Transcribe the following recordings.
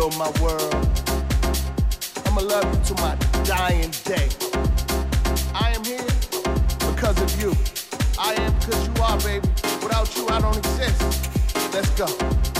you're my world. I'ma love you to my dying day. I am here because of you. I am because you are, baby. Without you, I don't exist. Let's go.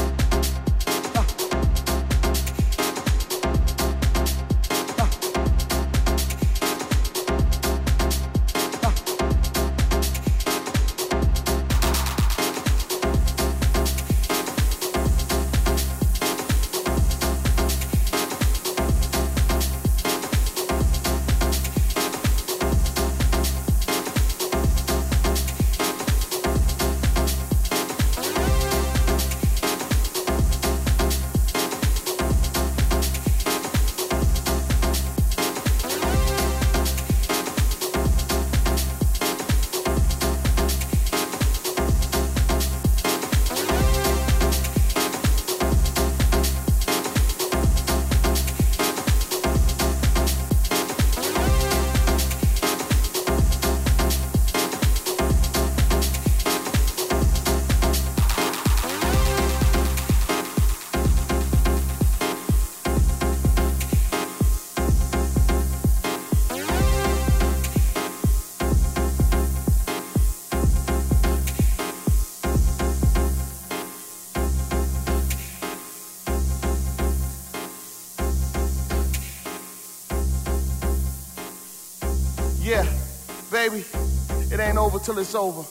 Till it's over.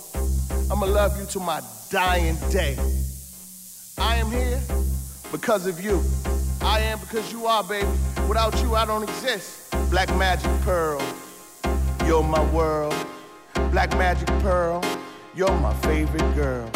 I'ma love you to my dying day. I am here because of you. I am because you are, baby. Without you, I don't exist. Black magic pearl, you're my world. Black magic pearl, you're my favorite girl.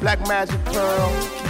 Black magic pearl.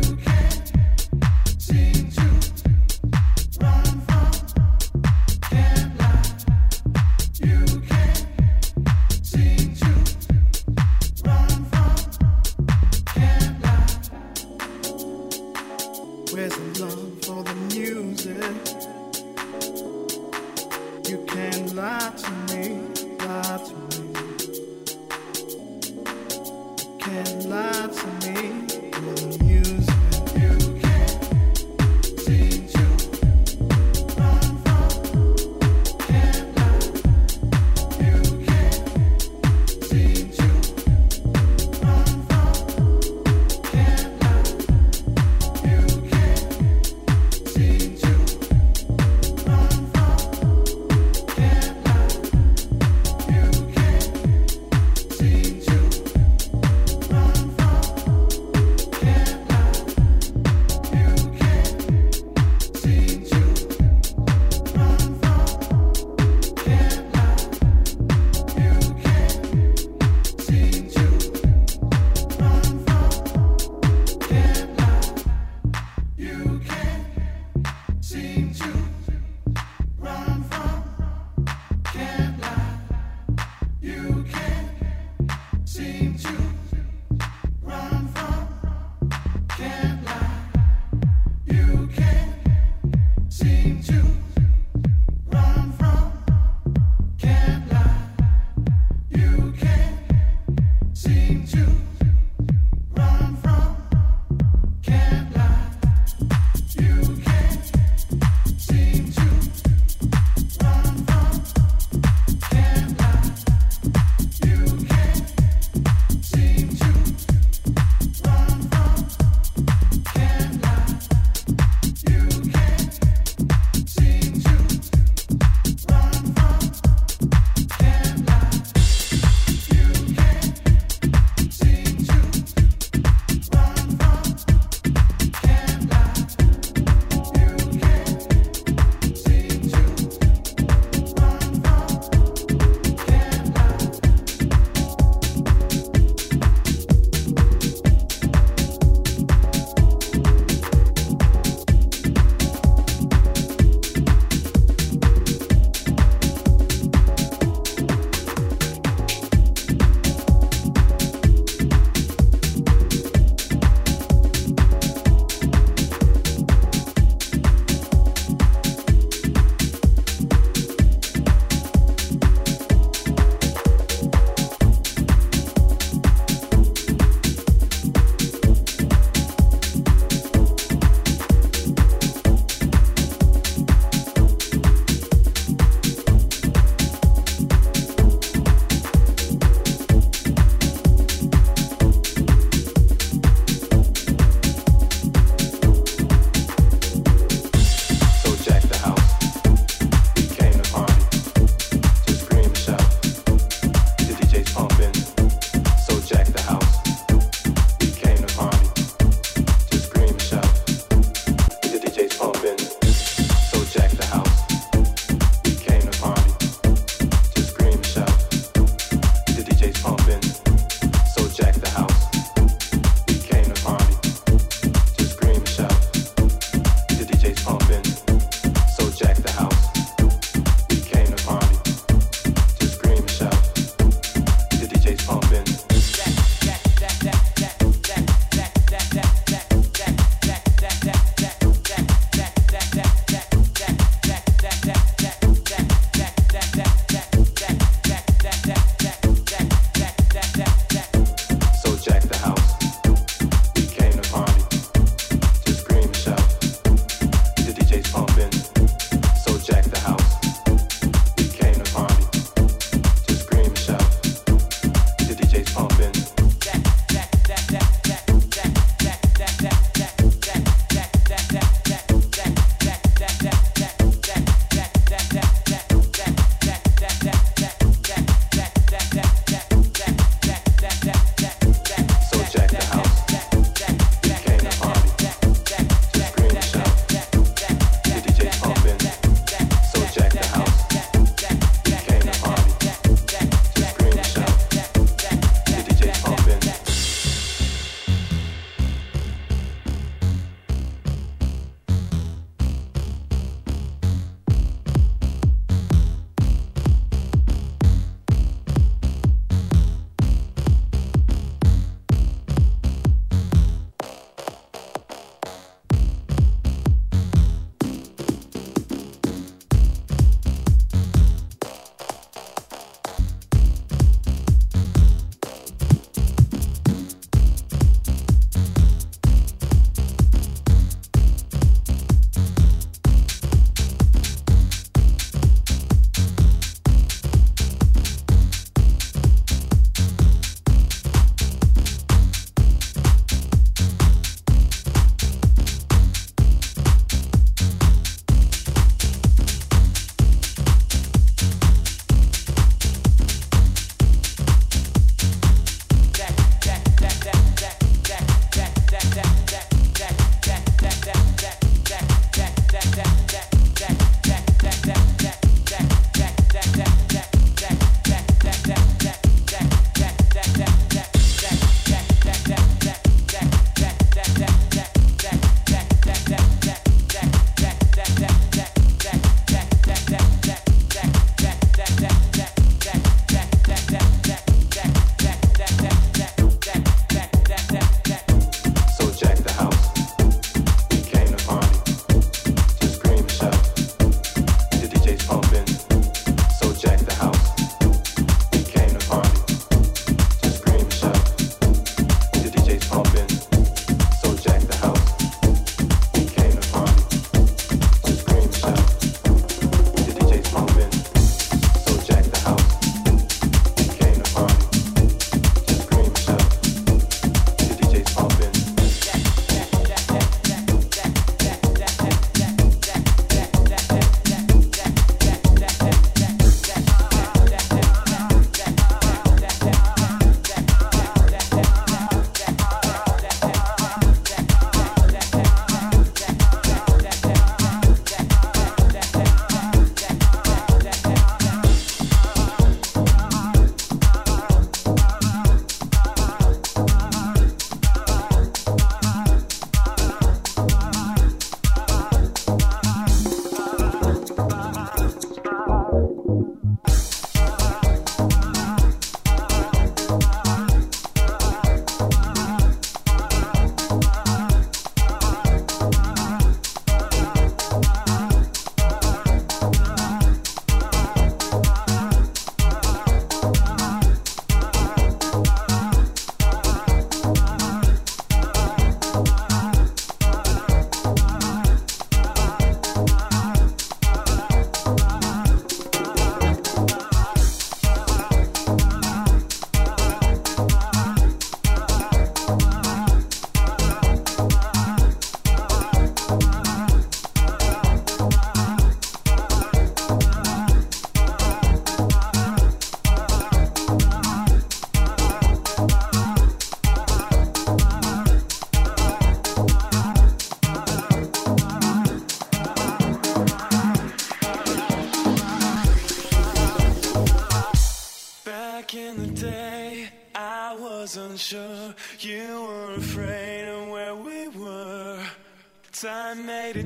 you.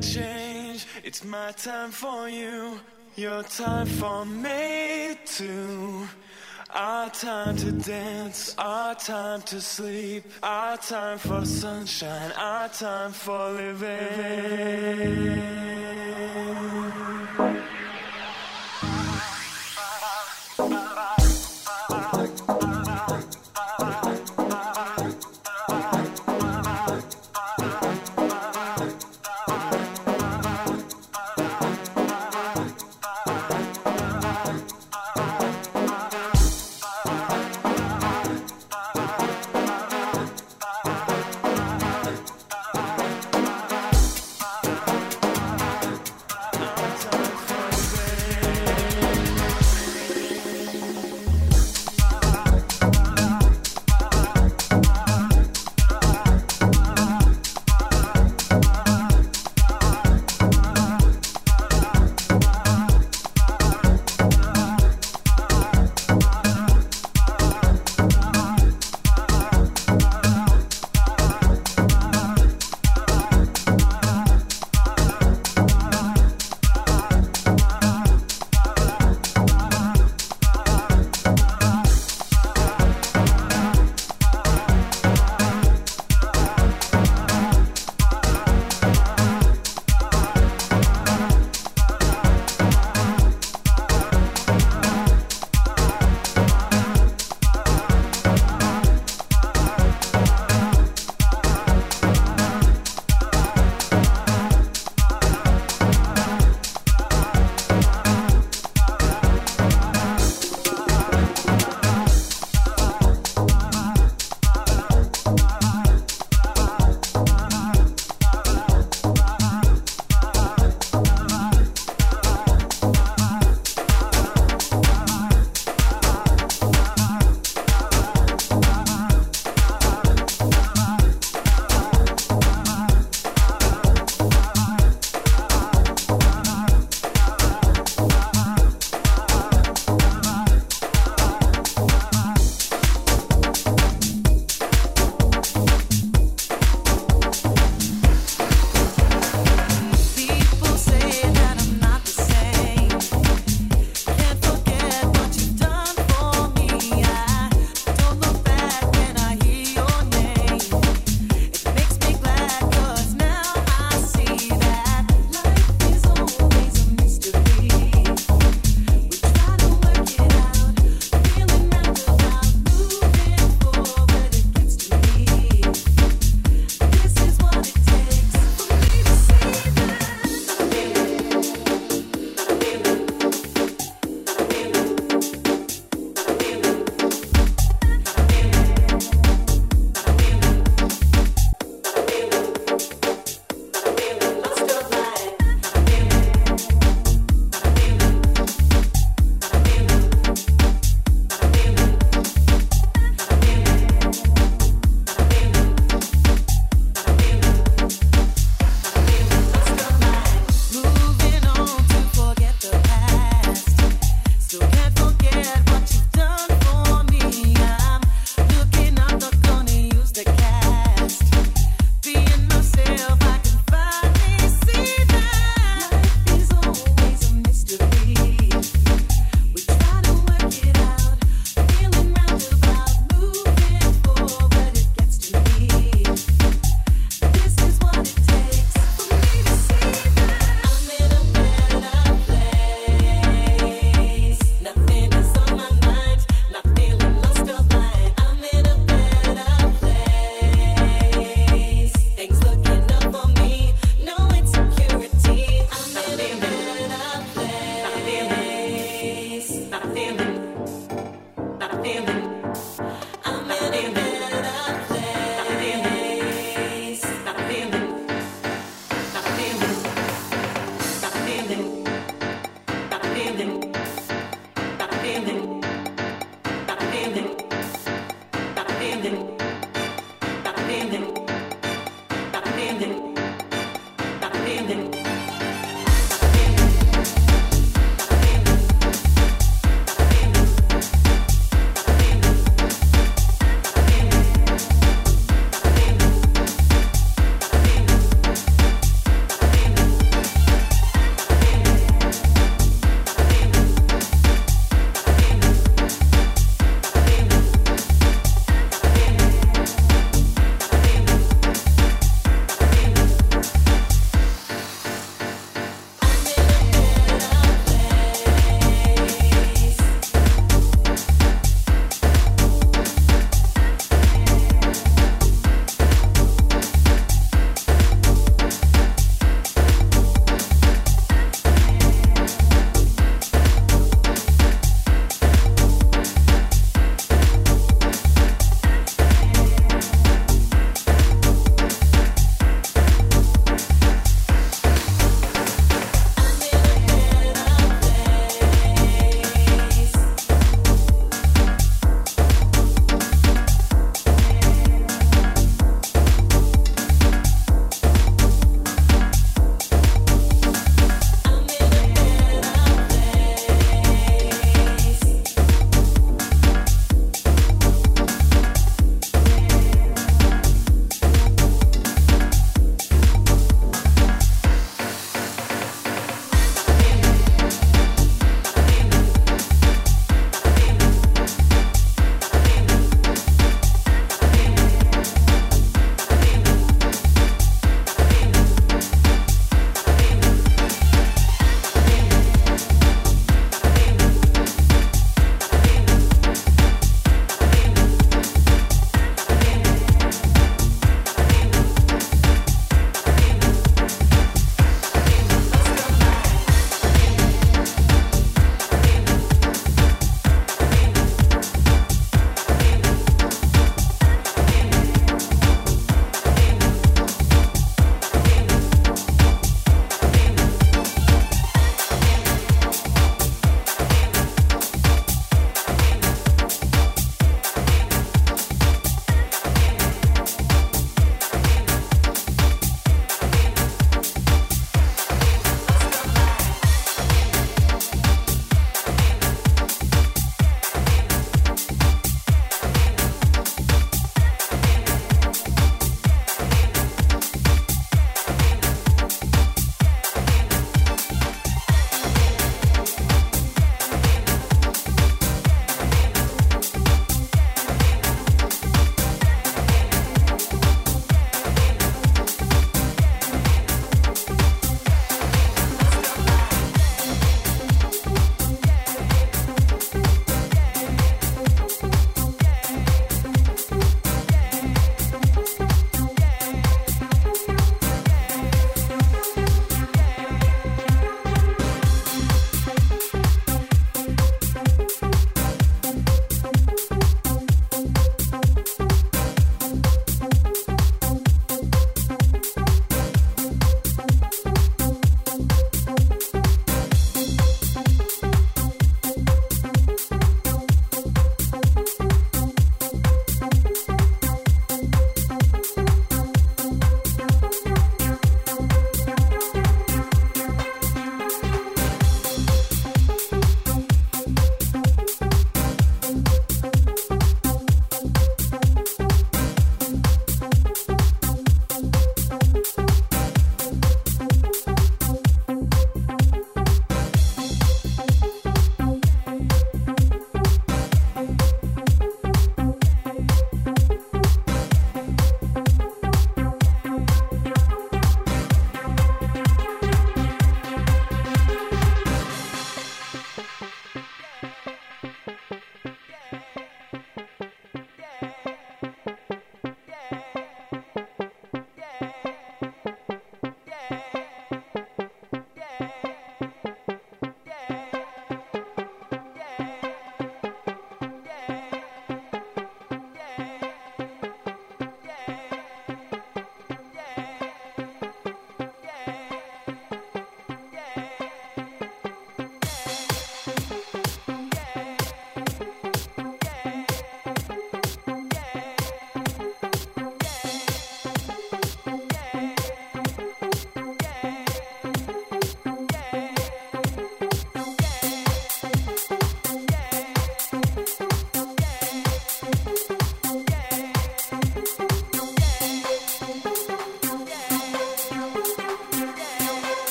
Change. It's my time for you. Your time for me too. Our time to dance, our time to sleep, our time for sunshine, our time for living.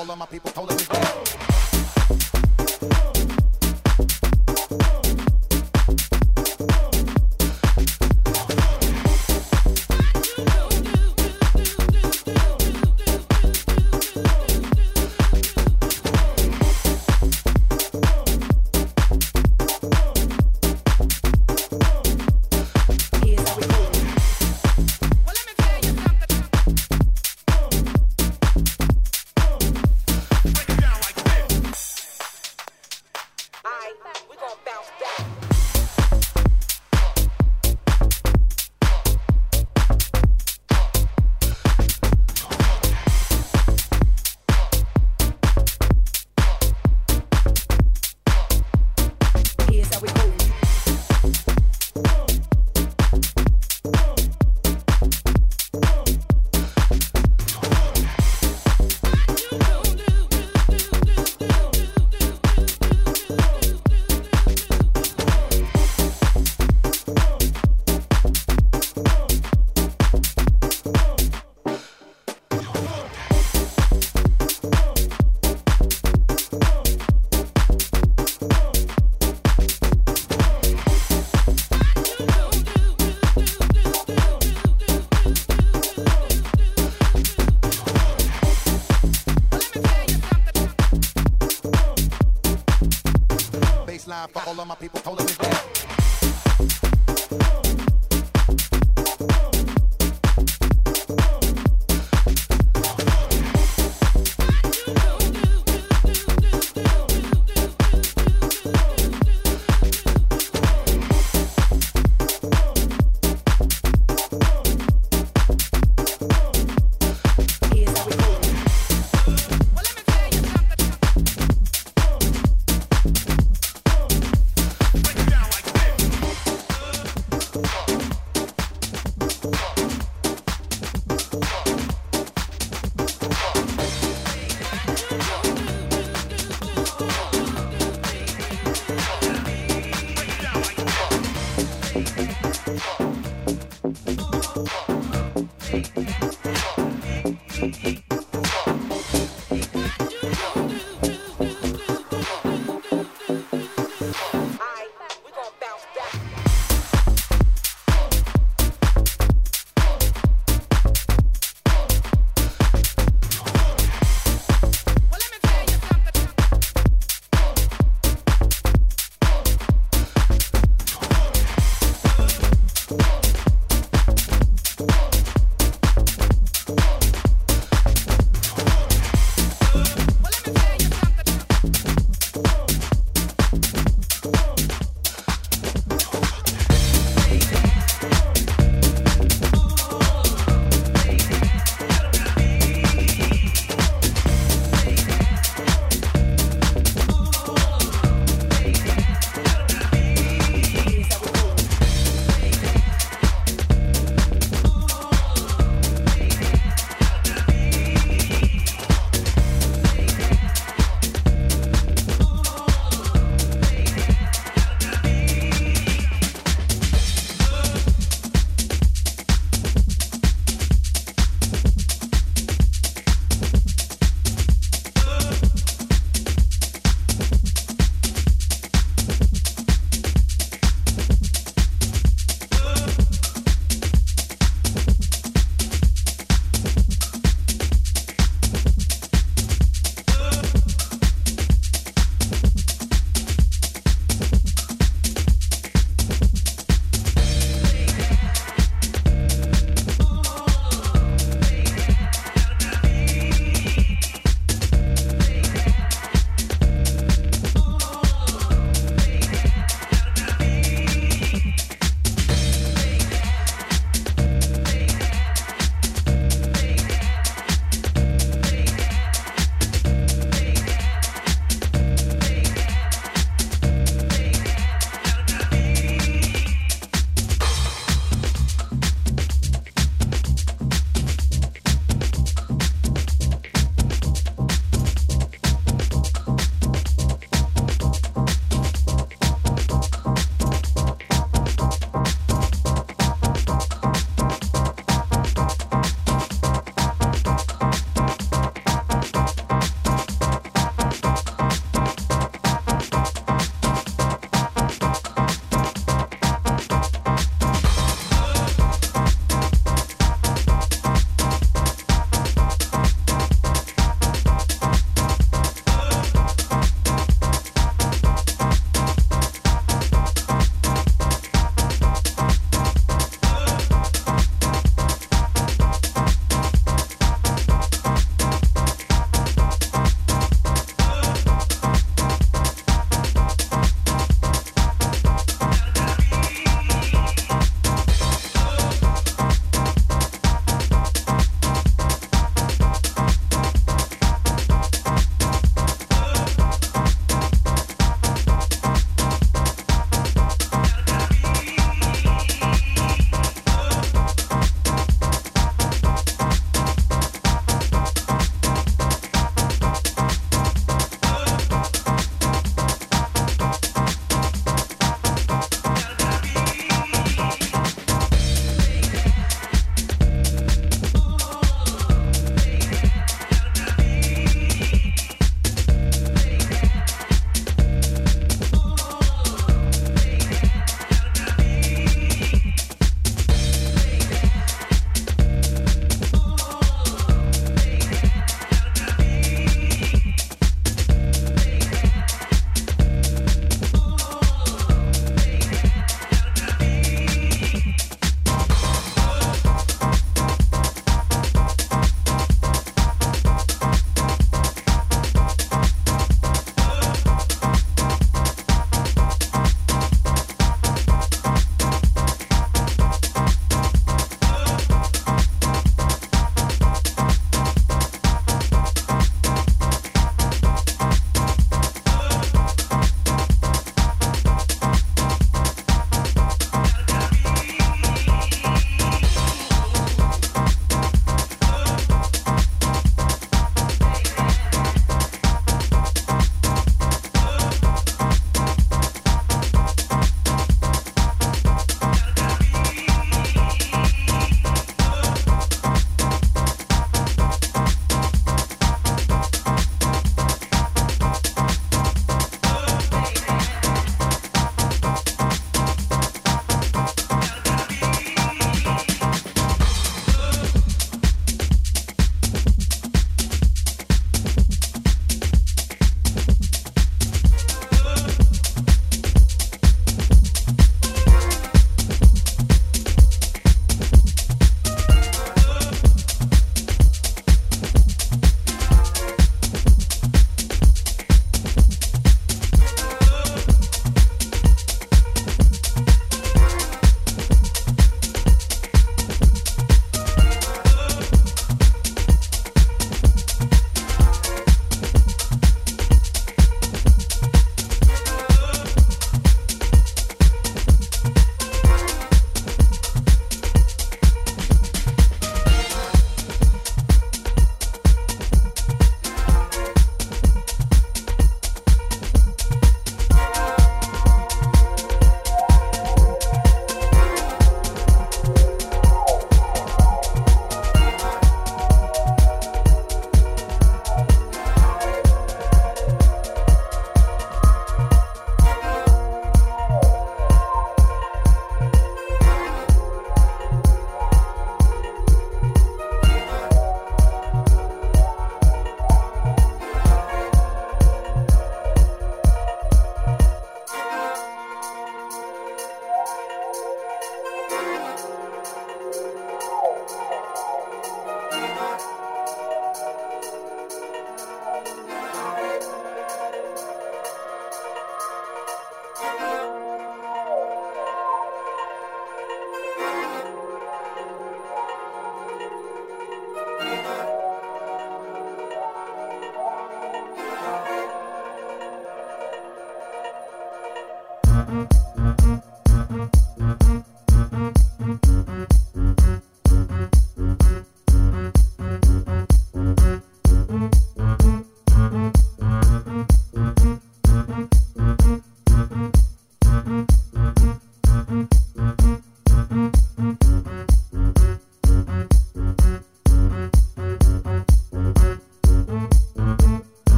All of my people